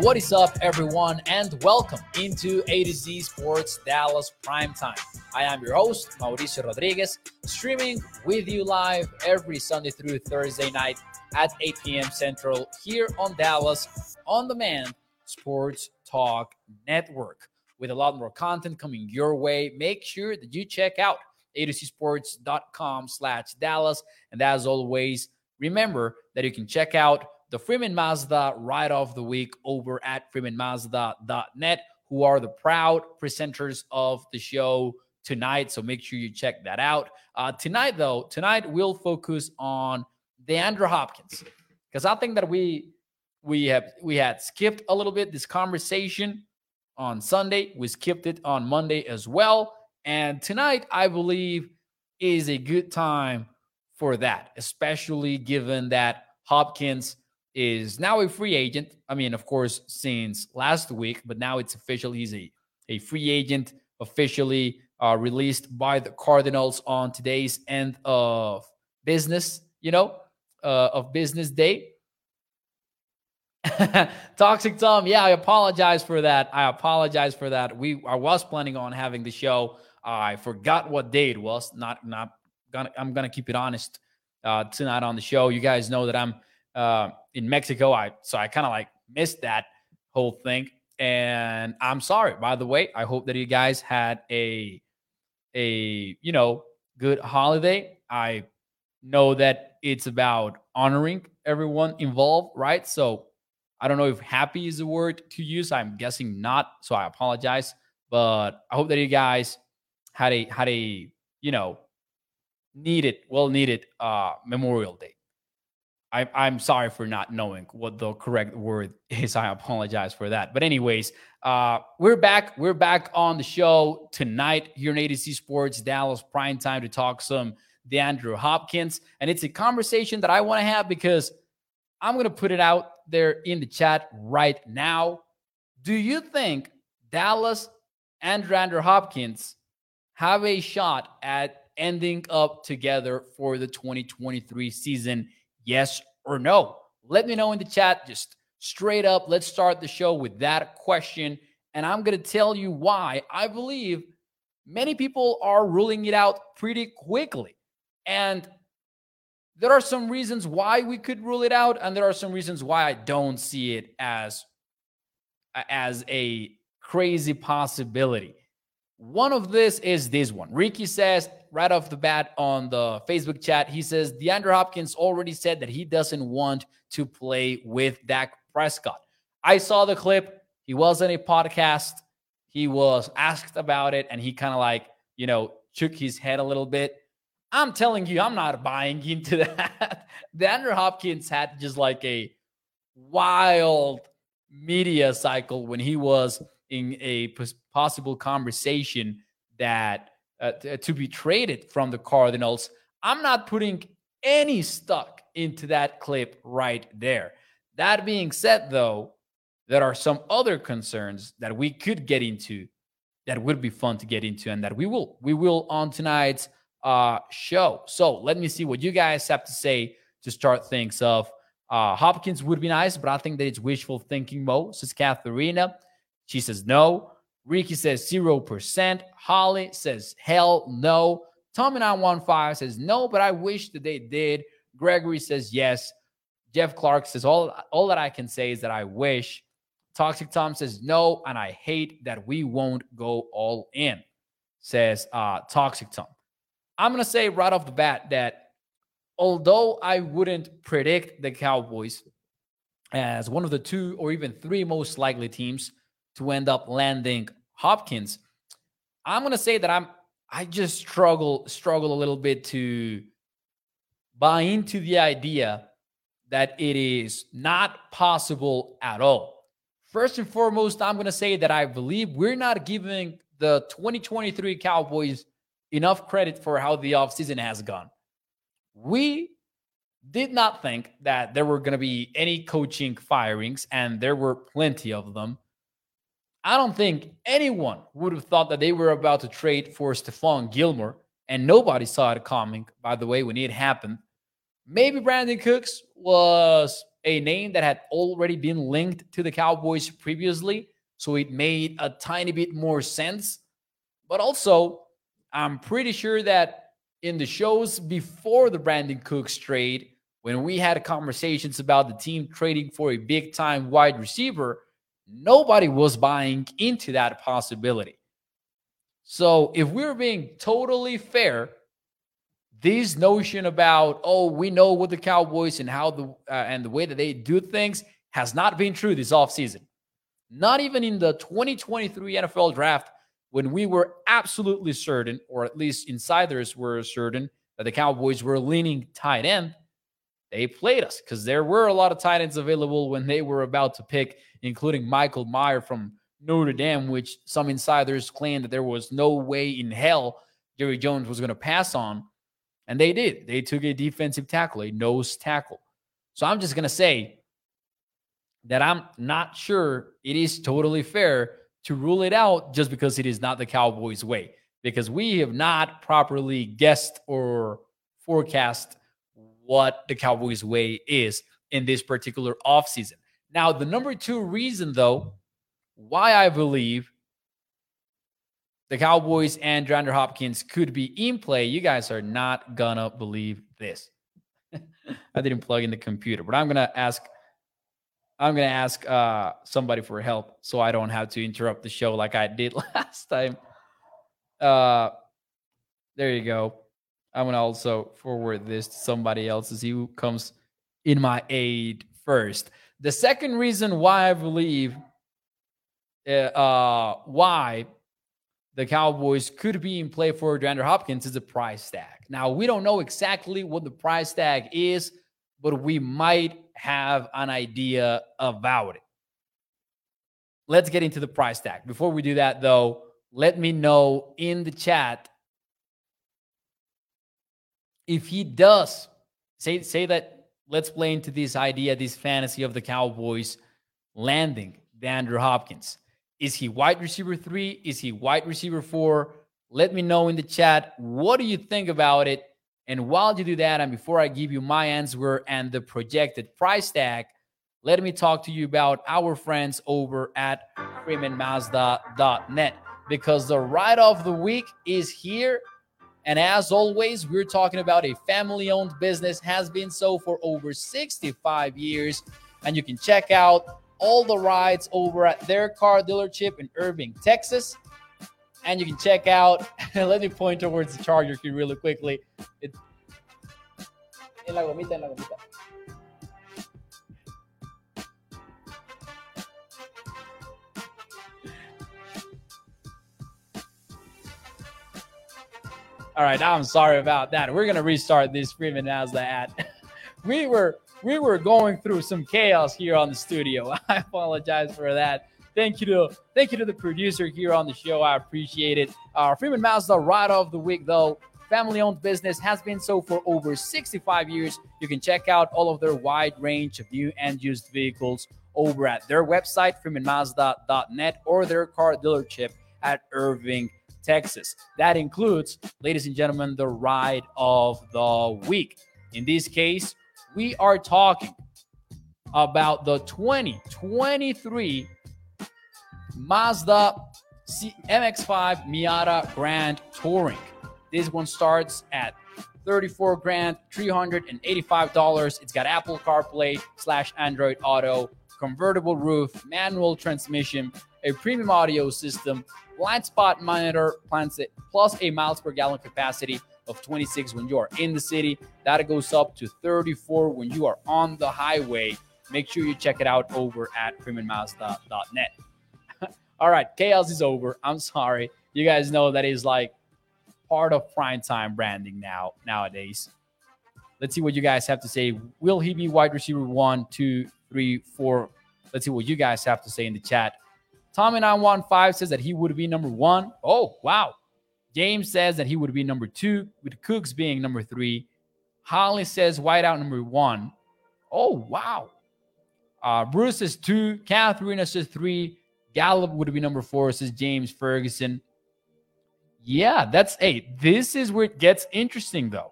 What is up, everyone, and welcome into A to Z Sports Dallas Primetime. I am your host, Mauricio Rodriguez, streaming with you live every Sunday through Thursday night at 8 p.m. Central here on Dallas On Demand Sports Talk Network. With a lot more content coming your way, make sure that you check out atozsports.com slash Dallas. And as always, remember that you can check out the Freeman Mazda Ride of the Week over at freemanmazda.net, who are the proud presenters of the show tonight. So make sure you check that out. Uh, tonight, though, tonight we'll focus on DeAndre Hopkins because I think that we we have we had skipped a little bit this conversation on Sunday. We skipped it on Monday as well, and tonight I believe is a good time for that, especially given that Hopkins is now a free agent. I mean, of course, since last week, but now it's official. He's a, a free agent, officially uh, released by the Cardinals on today's end of business, you know, uh, of business day. Toxic Tom, yeah, I apologize for that. I apologize for that. We I was planning on having the show. I forgot what day it was. Not not gonna I'm gonna keep it honest uh, tonight on the show. You guys know that I'm uh, in Mexico. I so I kind of like missed that whole thing, and I'm sorry. By the way, I hope that you guys had a a you know good holiday. I know that it's about honoring everyone involved, right? So I don't know if happy is the word to use. I'm guessing not. So I apologize, but I hope that you guys had a had a you know needed well needed uh Memorial Day. I, I'm sorry for not knowing what the correct word is. I apologize for that. But anyways, uh, we're back. We're back on the show tonight here in A to Z Sports Dallas Prime Time to talk some DeAndre Hopkins, and it's a conversation that I want to have because I'm going to put it out there in the chat right now. Do you think Dallas and DeAndre Hopkins have a shot at ending up together for the 2023 season? Yes or no? Let me know in the chat. Just straight up, let's start the show with that question. And I'm going to tell you why I believe many people are ruling it out pretty quickly. And there are some reasons why we could rule it out, and there are some reasons why I don't see it as, as a crazy possibility. One of this is this one. Ricky says, right off the bat on the Facebook chat. He says DeAndre Hopkins already said that he doesn't want to play with Dak Prescott. I saw the clip. He was in a podcast. He was asked about it, and he kind of like, you know, shook his head a little bit. I'm telling you, I'm not buying into that. DeAndre Hopkins had just like a wild media cycle when he was in a possible conversation that uh, to be traded from the Cardinals. I'm not putting any stock into that clip right there. That being said, though, there are some other concerns that we could get into that would be fun to get into and that we will we will on tonight's uh show. So let me see what you guys have to say to start things off. Uh Hopkins would be nice, but I think that it's wishful thinking, Mo, says Katharina. She says no. Ricky says 0%. Holly says hell no. Tommy915 says no, but I wish that they did. Gregory says yes. Jeff Clark says all, all that I can say is that I wish. Toxic Tom says no, and I hate that we won't go all in, says uh, Toxic Tom. I'm to say right off the bat that although I wouldn't predict the Cowboys as one of the two or even three most likely teams to end up landing Hopkins, I'm gonna say that I'm I just struggle struggle a little bit to buy into the idea that it is not possible at all. First and foremost, I'm going to say that I believe we're not giving the 2023 Cowboys enough credit for how the offseason has gone. We did not think that there were going to be any coaching firings, and there were plenty of them. I don't think anyone would have thought that they were about to trade for Stephon Gilmore, and nobody saw it coming, by the way, when it happened. Maybe Brandin Cooks was a name that had already been linked to the Cowboys previously, so it made a tiny bit more sense. But also, I'm pretty sure that in the shows before the Brandin Cooks trade, when we had conversations about the team trading for a big time wide receiver, nobody was buying into that possibility. So if we're being totally fair, this notion about oh we know what the Cowboys and how the uh, and the way that they do things has not been true this offseason. Not even in the 2023 NFL draft when we were absolutely certain or at least insiders were certain that the Cowboys were leaning tight end, they played us because there were a lot of tight ends available when they were about to pick, including Michael Mayer from Notre Dame, which some insiders claimed that there was no way in hell Jerry Jones was going to pass on. And they did. They took a defensive tackle, a nose tackle. So I'm just going to say that I'm not sure it is totally fair to rule it out just because it is not the Cowboys' way, because we have not properly guessed or forecast what the Cowboys' way is in this particular offseason. Now, the number two reason, though, why I believe the Cowboys and DeAndre Hopkins could be in play, you guys are not gonna believe this. I didn't plug in the computer, but I'm gonna ask. I'm gonna ask uh, somebody for help so I don't have to interrupt the show like I did last time. Uh, there you go. I'm gonna also forward this to somebody else to see who comes in my aid first. The second reason why I believe uh, uh, why the Cowboys could be in play for DeAndre Hopkins is the price tag. Now we don't know exactly what the price tag is, but we might have an idea about it. Let's get into the price tag. Before we do that, though, let me know in the chat if he does say say that let's play into this idea, this fantasy of the Cowboys landing DeAndre Hopkins. Is he wide receiver three? Is he wide receiver four? Let me know in the chat. What do you think about it? And while you do that, and before I give you my answer and the projected price tag, let me talk to you about our friends over at FreemanMazda.net because the ride of the week is here and as always, we're talking about a family owned business, has been so for over 65 years. And you can check out all the rides over at their car dealership in Irving, Texas. And you can check out, let me point towards the charger here really quickly. It, en la gomita, en la gomita. All right, I'm sorry about that. We're gonna restart this Freeman as ad. we were we were going through some chaos here on the studio. I apologize for that. Thank you to thank you to the producer here on the show. I appreciate it. Uh, Freeman Mazda ride of the week though. Family owned business has been so for over 65 years. You can check out all of their wide range of new and used vehicles over at their website, freemanmazda.net, or their car dealership at Irving, Texas. That includes, ladies and gentlemen, the ride of the week. In this case, we are talking about the 2023 Mazda MX5 Miata Grand Touring. This one starts at 34 grand, $385. It's got Apple CarPlay slash Android Auto, convertible roof, manual transmission, a premium audio system, blind spot monitor, plus a miles per gallon capacity of 26 when you are in the city. That goes up to 34 when you are on the highway. Make sure you check it out over at freemanmazda.net. All right, chaos is over. I'm sorry. You guys know that is like part of prime time branding now nowadays. Let's see what you guys have to say. Will he be wide receiver one, two, three, four? Let's see what you guys have to say in the chat. Tommy 915 says that he would be number one. Oh, wow. James says that he would be number two, with Cooks being number three. Holly says whiteout number one. Oh, wow. Uh, Bruce is two. Catherine says three. Gallup would be number four, says James Ferguson. Yeah, that's eight. This is where it gets interesting, though.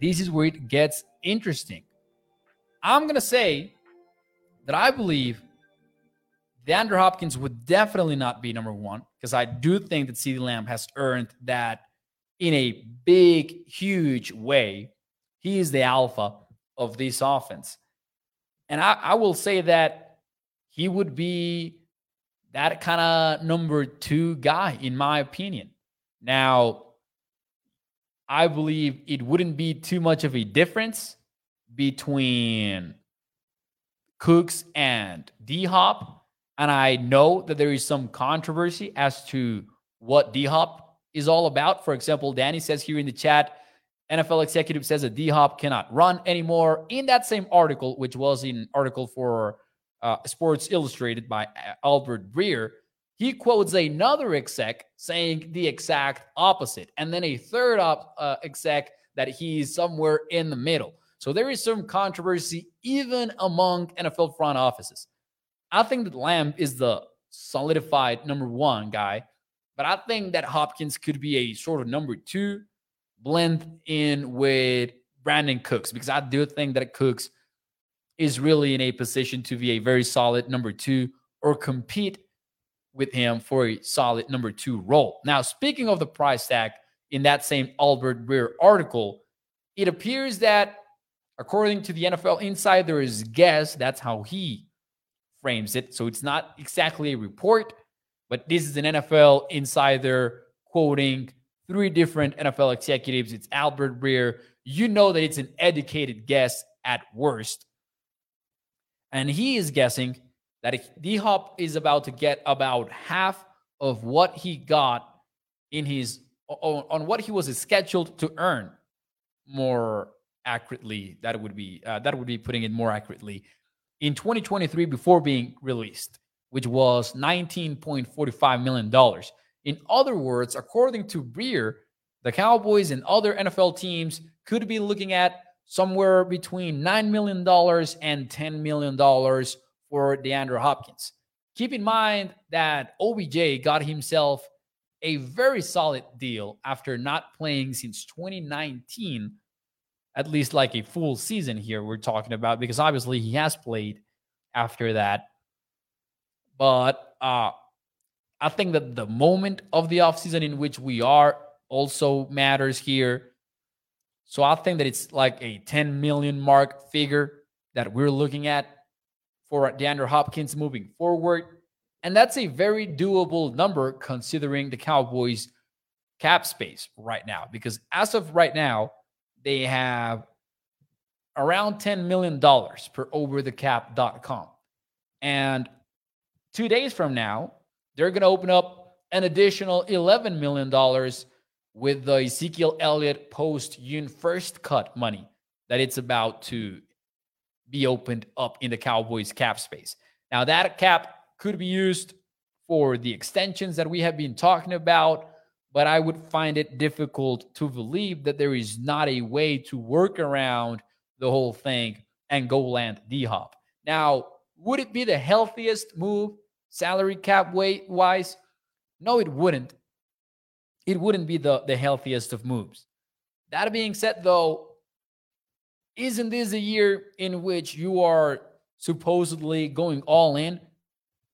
This is where it gets interesting. I'm going to say that I believe DeAndre Hopkins would definitely not be number one because I do think that CeeDee Lamb has earned that in a big, huge way. He is the alpha of this offense. And I, I will say that he would be that kind of number two guy, in my opinion. Now, I believe it wouldn't be too much of a difference between Cooks and D Hop. And I know that there is some controversy as to what D Hop is all about. For example, Danny says here in the chat, NFL executive says that D Hop cannot run anymore. In that same article, which was an article for uh, Sports Illustrated by Albert Breer, he quotes another exec saying the exact opposite, and then a third op, uh, exec that he's somewhere in the middle. So there is some controversy even among NFL front offices. I think that Lamb is the solidified number one guy, but I think that Hopkins could be a sort of number two blend in with Brandin Cooks because I do think that Cooks is really in a position to be a very solid number two or compete with him for a solid number two role. Now, speaking of the price tag in that same Albert Breer article, it appears that according to the NFL Insider's guess, that's how he frames it. So it's not exactly a report, but this is an NFL Insider quoting three different NFL executives. It's Albert Breer. You know that it's an educated guess at worst. And he is guessing that D Hop is about to get about half of what he got in his on, on what he was scheduled to earn more accurately that would be uh, that would be putting it more accurately in 2023 before being released which was 19.45 million dollars in other words according to Breer the Cowboys and other NFL teams could be looking at somewhere between 9 million dollars and 10 million dollars for DeAndre Hopkins. Keep in mind that OBJ got himself a very solid deal after not playing since 2019, at least like a full season here, we're talking about, because obviously he has played after that. But uh, I think that the moment of the offseason in which we are also matters here. So I think that it's like a 10 million mark figure that we're looking at for DeAndre Hopkins moving forward. And that's a very doable number considering the Cowboys cap space right now. Because as of right now, they have around $10 million per overthecap.com. And two days from now, they're going to open up an additional $11 million with the Ezekiel Elliott post June first cut money that it's about to be opened up in the Cowboys cap space. Now, that cap could be used for the extensions that we have been talking about, but I would find it difficult to believe that there is not a way to work around the whole thing and go land D Hop. Now, would it be the healthiest move salary cap weight wise? No, it wouldn't. It wouldn't be the, the healthiest of moves. That being said, though, isn't this a year in which you are supposedly going all in,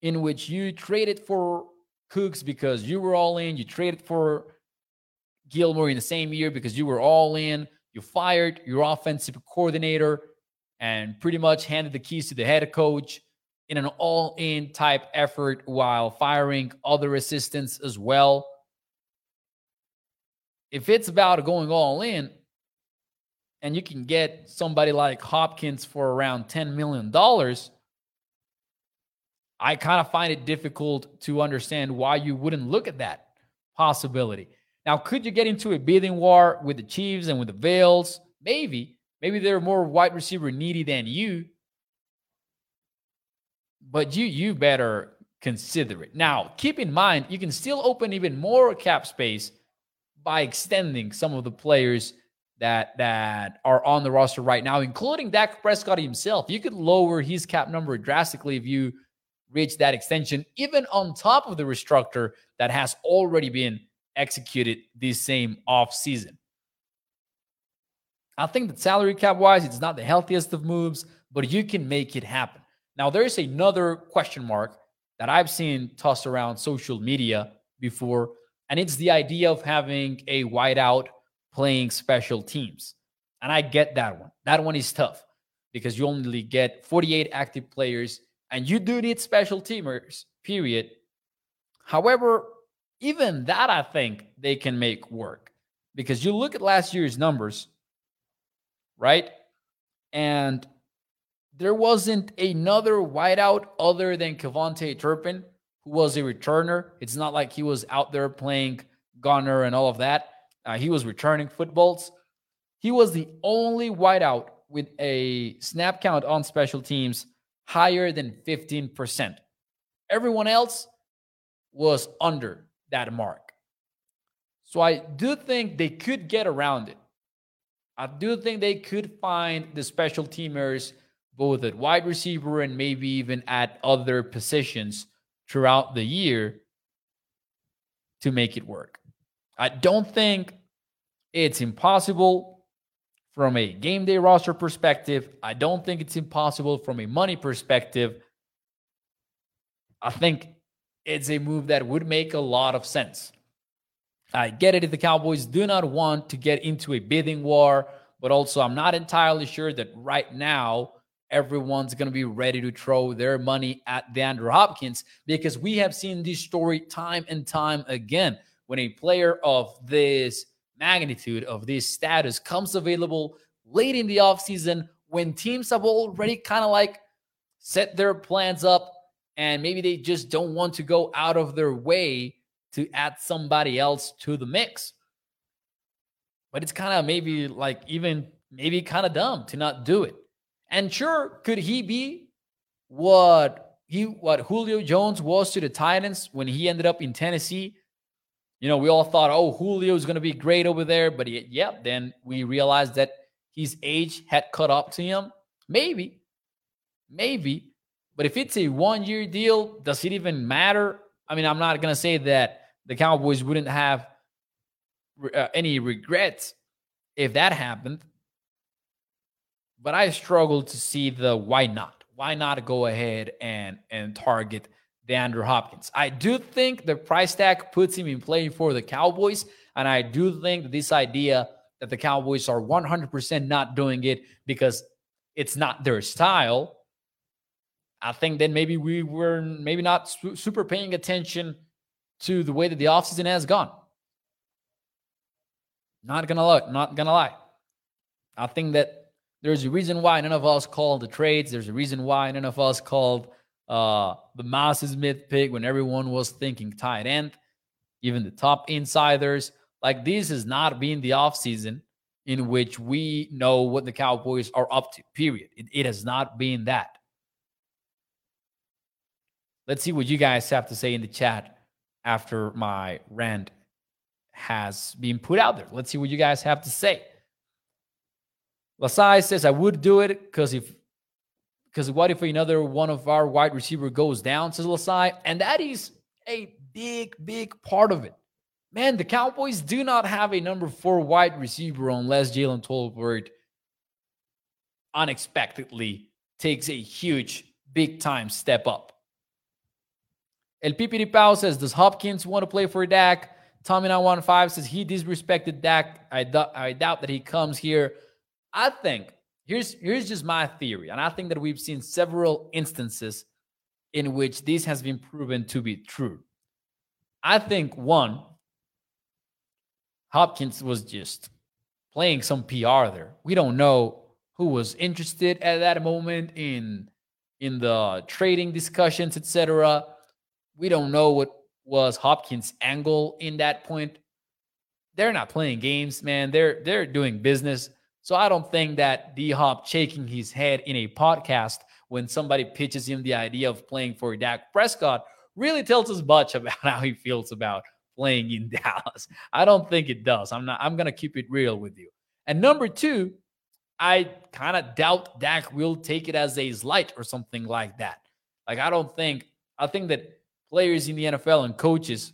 in which you traded for Cooks because you were all in, you traded for Gilmore in the same year because you were all in, you fired your offensive coordinator and pretty much handed the keys to the head coach in an all in type effort while firing other assistants as well. If it's about going all in, and you can get somebody like Hopkins for around $10 million, I kind of find it difficult to understand why you wouldn't look at that possibility. Now, could you get into a bidding war with the Chiefs and with the Bills? Maybe. Maybe they're more wide receiver needy than you. But you you better consider it. Now, keep in mind, you can still open even more cap space by extending some of the players that that are on the roster right now, including Dak Prescott himself. You could lower his cap number drastically if you reach that extension, even on top of the restructure that has already been executed this same off season. I think that salary cap wise, it's not the healthiest of moves, but you can make it happen. Now, there's another question mark that I've seen tossed around social media before, and it's the idea of having a wideout playing special teams. And I get that one. That one is tough because you only get 48 active players and you do need special teamers, period. However, even that I think they can make work because you look at last year's numbers, right? And there wasn't another wideout other than KaVontae Turpin, who was a returner. It's not like he was out there playing gunner and all of that. Uh, he was returning footballs. He was the only wideout with a snap count on special teams higher than 15%. Everyone else was under that mark. So I do think they could get around it. I do think they could find the special teamers both at wide receiver and maybe even at other positions throughout the year to make it work. I don't think it's impossible from a game day roster perspective. I don't think it's impossible from a money perspective. I think it's a move that would make a lot of sense. I get it if the Cowboys do not want to get into a bidding war, but also I'm not entirely sure that right now everyone's going to be ready to throw their money at DeAndre Hopkins because we have seen this story time and time again. When a player of this magnitude, of this status, comes available late in the offseason, when teams have already kind of like set their plans up and maybe they just don't want to go out of their way to add somebody else to the mix. But it's kind of maybe like even maybe kind of dumb to not do it. And sure, could he be what he what Julio Jones was to the Titans when he ended up in Tennessee? You know, we all thought, oh, Julio is going to be great over there, but he, yeah, then we realized that his age had caught up to him. Maybe, maybe, but if it's a one-year deal, does it even matter? I mean, I'm not going to say that the Cowboys wouldn't have uh, any regrets if that happened but I struggle to see the why not. Why not go ahead and and target DeAndre Hopkins? I do think the price tag puts him in play for the Cowboys, and I do think this idea that the Cowboys are 100% not doing it because it's not their style. I think then maybe we were maybe not su- super paying attention to the way that the offseason has gone. Not gonna lie, not gonna lie. I think that there's a reason why none of us called the trades. There's a reason why none of us called uh, the Mazi Smith pick when everyone was thinking tight end, even the top insiders. Like this has not been the offseason in which we know what the Cowboys are up to, period. It, it has not been that. Let's see what you guys have to say in the chat after my rant has been put out there. Let's see what you guys have to say. Lasai says I would do it because if because what if another one of our wide receiver goes down, says Lasai, and that is a big, big part of it. Man, the Cowboys do not have a number four wide receiver unless Jalen Tolbert unexpectedly takes a huge, big time step up. El Pipiri Pau says, Does Hopkins want to play for Dak? Tommy 915 says he disrespected Dak. I, I doubt that he comes here I think here's here's just my theory, and I think that we've seen several instances in which this has been proven to be true. I think one, Hopkins was just playing some PR there. We don't know who was interested at that moment in in the trading discussions, etc. We don't know what was Hopkins' angle in that point. They're not playing games, man. They're they're doing business. So I don't think that D Hop shaking his head in a podcast when somebody pitches him the idea of playing for Dak Prescott really tells us much about how he feels about playing in Dallas. I don't think it does. I'm not I'm going to keep it real with you. And number 2, I kind of doubt Dak will take it as a slight or something like that. Like I don't think I think that players in the NFL and coaches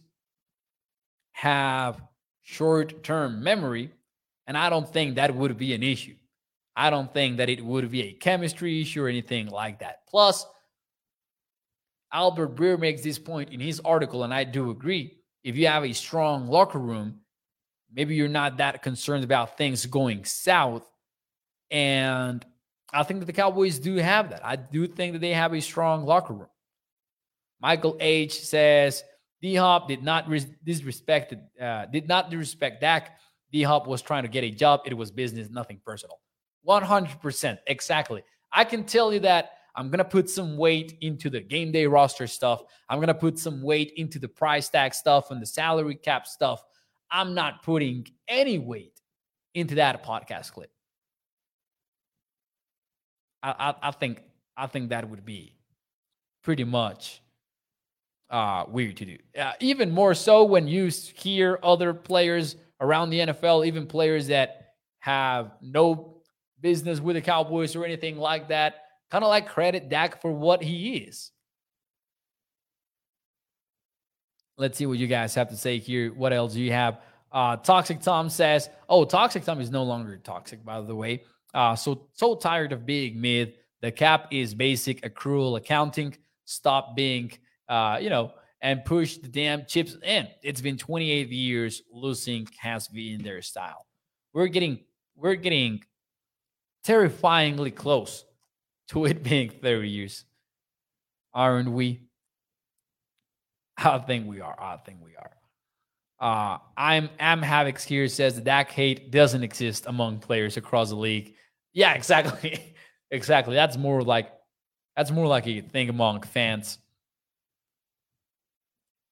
have short-term memory and I don't think that would be an issue. I don't think that it would be a chemistry issue or anything like that. Plus, Albert Breer makes this point in his article, and I do agree. If you have a strong locker room, maybe you're not that concerned about things going south. And I think that the Cowboys do have that. I do think that they have a strong locker room. Michael H says D Hop did not disrespect uh, did not disrespect Dak. D Hop was trying to get a job. It was business, nothing personal. 100%. Exactly. I can tell you that I'm going to put some weight into the game day roster stuff. I'm going to put some weight into the price tag stuff and the salary cap stuff. I'm not putting any weight into that podcast clip. I, I, I think I think that would be pretty much uh, weird to do. Uh, even more so when you hear other players around the NFL, even players that have no business with the Cowboys or anything like that, kind of like credit Dak for what he is. Let's see what you guys have to say here. What else do you have? Uh, Toxic Tom says, "Oh, Toxic Tom is no longer toxic, by the way. Uh, so so tired of being mid. The cap is basic accrual accounting. Stop being, uh, you know, and push the damn chips in. It's been 28 years. Losing has been their style. We're getting we're getting terrifyingly close to it being 30 years, aren't we? I think we are. I think we are. Uh, I'm Am Havocs here says that Dak hate doesn't exist among players across the league. Yeah, exactly. exactly. That's more like that's more like a thing among fans.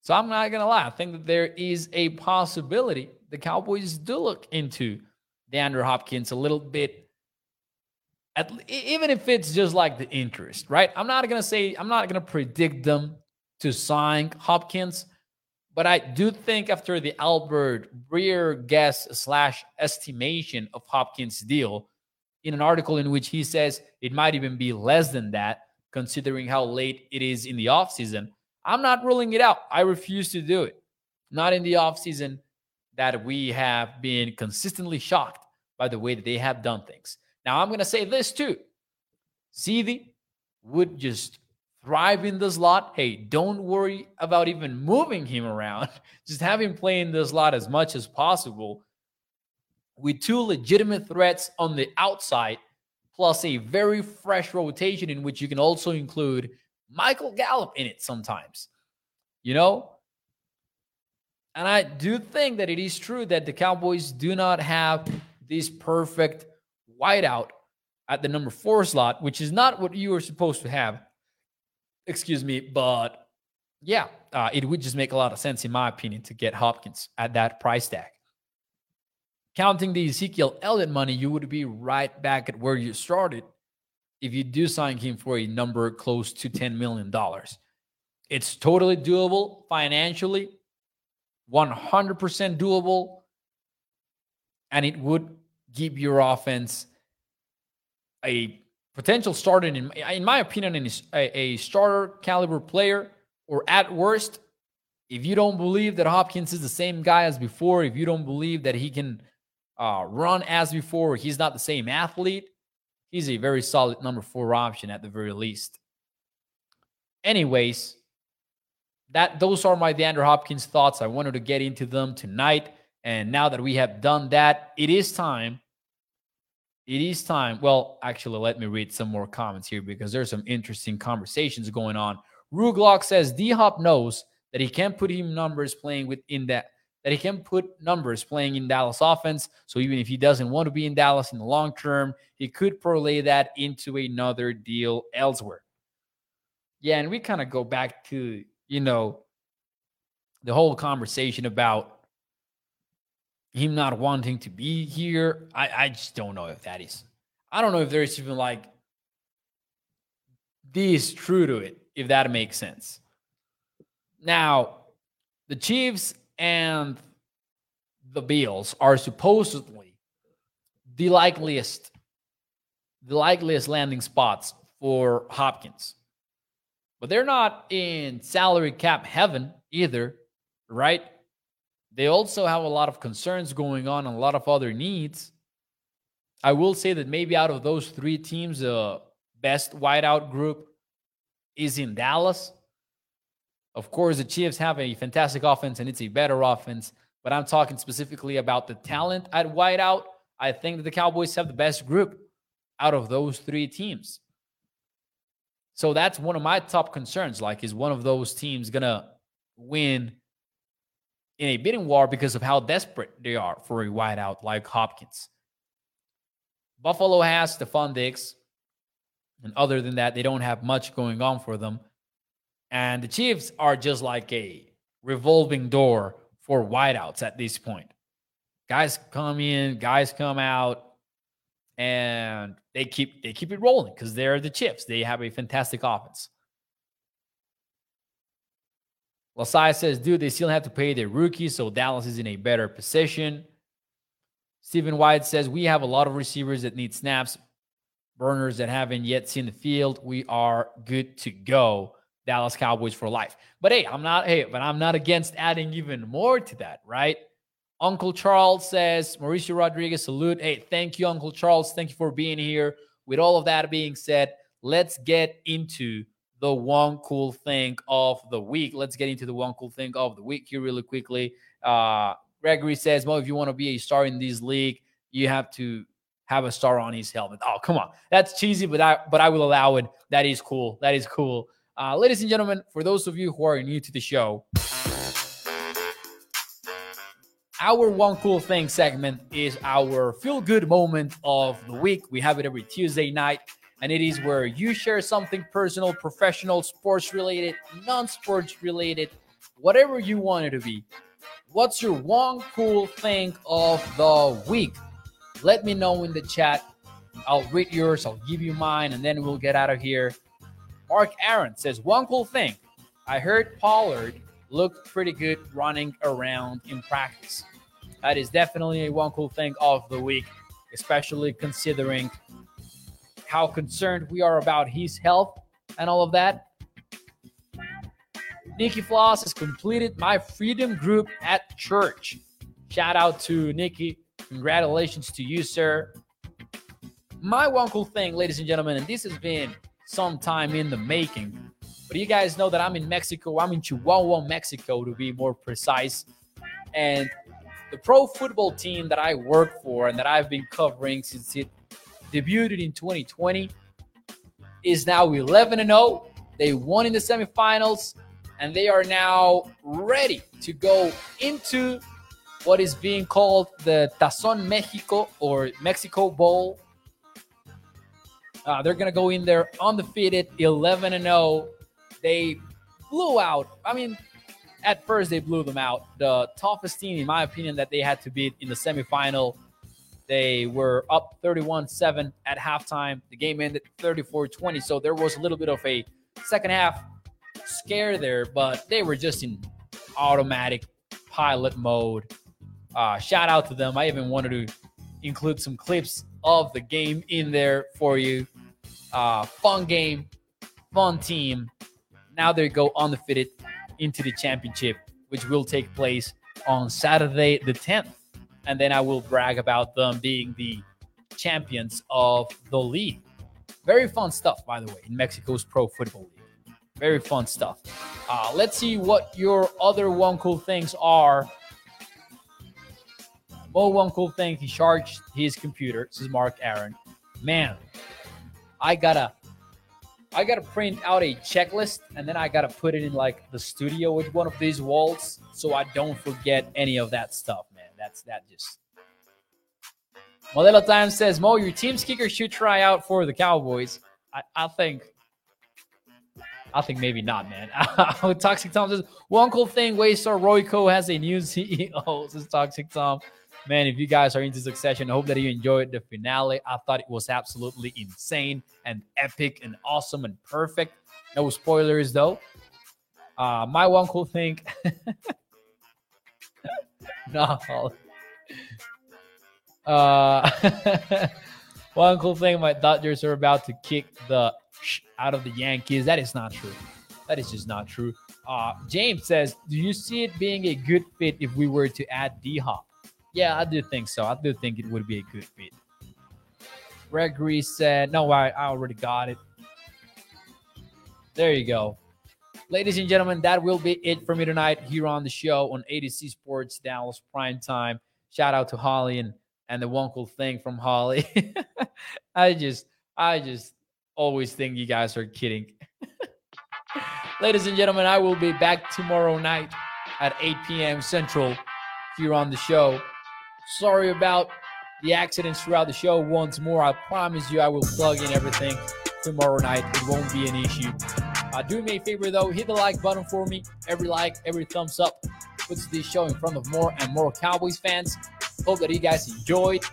So I'm not gonna lie. I think that there is a possibility the Cowboys do look into DeAndre Hopkins a little bit. At, even if it's just like the interest, right? I'm not gonna say I'm not gonna predict them to sign Hopkins, but I do think after the Albert Breer guess slash estimation of Hopkins' deal, in an article in which he says it might even be less than that, considering how late it is in the offseason. I'm not ruling it out. I refuse to do it. Not in the offseason that we have been consistently shocked by the way that they have done things. Now, I'm going to say this too. CeeDee would just thrive in the slot. Hey, don't worry about even moving him around. Just have him play in the slot as much as possible with two legitimate threats on the outside, plus a very fresh rotation in which you can also include Michael Gallup in it sometimes. You know? And I do think that it is true that the Cowboys do not have this perfect wideout at the number four slot, which is not what you were supposed to have. Excuse me, but yeah, uh, it would just make a lot of sense, in my opinion, to get Hopkins at that price tag counting the Ezekiel Elliott money, you would be right back at where you started if you do sign him for a number close to $10 million. It's totally doable financially, 100% doable, and it would give your offense a potential starter, in, in my opinion, in a, a starter caliber player, or at worst, if you don't believe that Hopkins is the same guy as before, if you don't believe that he can uh, run as before. He's not the same athlete. He's a very solid number four option at the very least. Anyways, that those are my DeAndre Hopkins thoughts. I wanted to get into them tonight. And now that we have done that, it is time. It is time. Well, actually, let me read some more comments here because there's some interesting conversations going on. Ruglock says D Hop knows that he can't put him numbers playing within that that he can put numbers playing in Dallas offense. So even if he doesn't want to be in Dallas in the long term, he could parlay that into another deal elsewhere. Yeah, and we kind of go back to, you know, the whole conversation about him not wanting to be here. I, I just don't know if that is. I don't know if there's even like this true to it, if that makes sense. Now, the Chiefs and the Bills are supposedly the likeliest the likeliest landing spots for Hopkins. But they're not in salary cap heaven either, right? They also have a lot of concerns going on and a lot of other needs. I will say that maybe out of those three teams, the uh, best wideout group is in Dallas. Of course, the Chiefs have a fantastic offense and it's a better offense, but I'm talking specifically about the talent at wideout. I think that the Cowboys have the best group out of those three teams. So that's one of my top concerns. Like, is one of those teams going to win in a bidding war because of how desperate they are for a wideout like Hopkins? Buffalo has Stefon Diggs. And other than that, they don't have much going on for them. And the Chiefs are just like a revolving door for wideouts at this point. Guys come in, guys come out, and they keep they keep it rolling because they're the Chiefs. They have a fantastic offense. Lasai says, dude, they still have to pay their rookies, so Dallas is in a better position. Stephen White says, we have a lot of receivers that need snaps, burners that haven't yet seen the field. We are good to go. Dallas Cowboys for life. But hey, I'm not hey, but I'm not against adding even more to that, right? Uncle Charles says, Mauricio Rodriguez, salute. Hey, thank you, Uncle Charles. Thank you for being here. With all of that being said, let's get into the one cool thing of the week. Let's get into the one cool thing of the week here really quickly. Uh, Gregory says, Well, if you want to be a star in this league, you have to have a star on his helmet. Oh, come on. That's cheesy, but I but I will allow it. That is cool. That is cool. Uh, ladies and gentlemen, for those of you who are new to the show, our one cool thing segment is our feel good moment of the week. We have it every Tuesday night, and it is where you share something personal, professional, sports related, non sports related, whatever you want it to be. What's your one cool thing of the week? Let me know in the chat. I'll read yours, I'll give you mine, and then we'll get out of here. Mark Aaron says, One cool thing. I heard Pollard looked pretty good running around in practice. That is definitely a one cool thing of the week, especially considering how concerned we are about his health and all of that. Nikki Floss has completed my freedom group at church. Shout out to Nikki. Congratulations to you, sir. My one cool thing, ladies and gentlemen, and this has been some time in the making. But you guys know that I'm in Mexico. I'm in Chihuahua, Mexico, to be more precise. And the pro football team that I work for and that I've been covering since it debuted in 2020 is now 11 and 0. They won in the semifinals and they are now ready to go into what is being called the Tazon Mexico or Mexico Bowl uh, they're going to go in there undefeated, 11 and 0. They blew out. I mean, at first they blew them out. The toughest team, in my opinion, that they had to beat in the semifinal. They were up 31 7 at halftime. The game ended 34 20. So there was a little bit of a second half scare there, but they were just in automatic pilot mode. Uh, shout out to them. I even wanted to include some clips of the game in there for you. Uh, fun game, fun team. Now they go undefeated into the championship, which will take place on Saturday the 10th. And then I will brag about them being the champions of the league. Very fun stuff, by the way, in Mexico's Pro Football League. Very fun stuff. Uh, let's see what your other one cool things are well, one cool thing, he charged his computer. This is Mark Aaron. Man, I gotta I gotta print out a checklist and then I gotta put it in like the studio with one of these walls so I don't forget any of that stuff, man. That's that just Modelo Time says, Mo, your team's kicker should try out for the Cowboys. I, I think I think maybe not, man. Toxic Tom says, one cool thing, Waystar Royco has a new CEO. Is Toxic Tom man, if you guys are into Succession, I hope that you enjoyed the finale. I thought it was absolutely insane and epic and awesome and perfect. No spoilers though. Uh, my one cool thing. no. Uh, one cool thing, my Dodgers are about to kick the out of the Yankees. That is not true. That is just not true. Uh, James says, "Do you see it being a good fit if we were to add D Hop?" Yeah, I do think so. I do think it would be a good fit. Gregory said, no, I, I already got it. There you go. Ladies and gentlemen, that will be it for me tonight here on the show on A to Z Sports Dallas Prime Time. Shout out to Holly and, and the one cool thing from Holly. I just, I just always think you guys are kidding. Ladies and gentlemen, I will be back tomorrow night at 8 p.m. Central here on the show. Sorry about the accidents throughout the show once more. I promise you I will plug in everything tomorrow night. It won't be an issue. Uh, do me a favor though, hit the like button for me. Every like, every thumbs up puts this show in front of more and more Cowboys fans. Hope that you guys enjoyed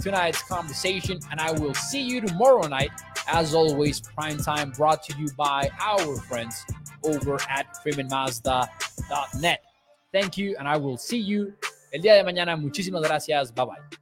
tonight's conversation, and I will see you tomorrow night. As always, prime time brought to you by our friends over at freemanmazda.net. Thank you, and I will see you el día de mañana. Muchísimas gracias. Bye bye.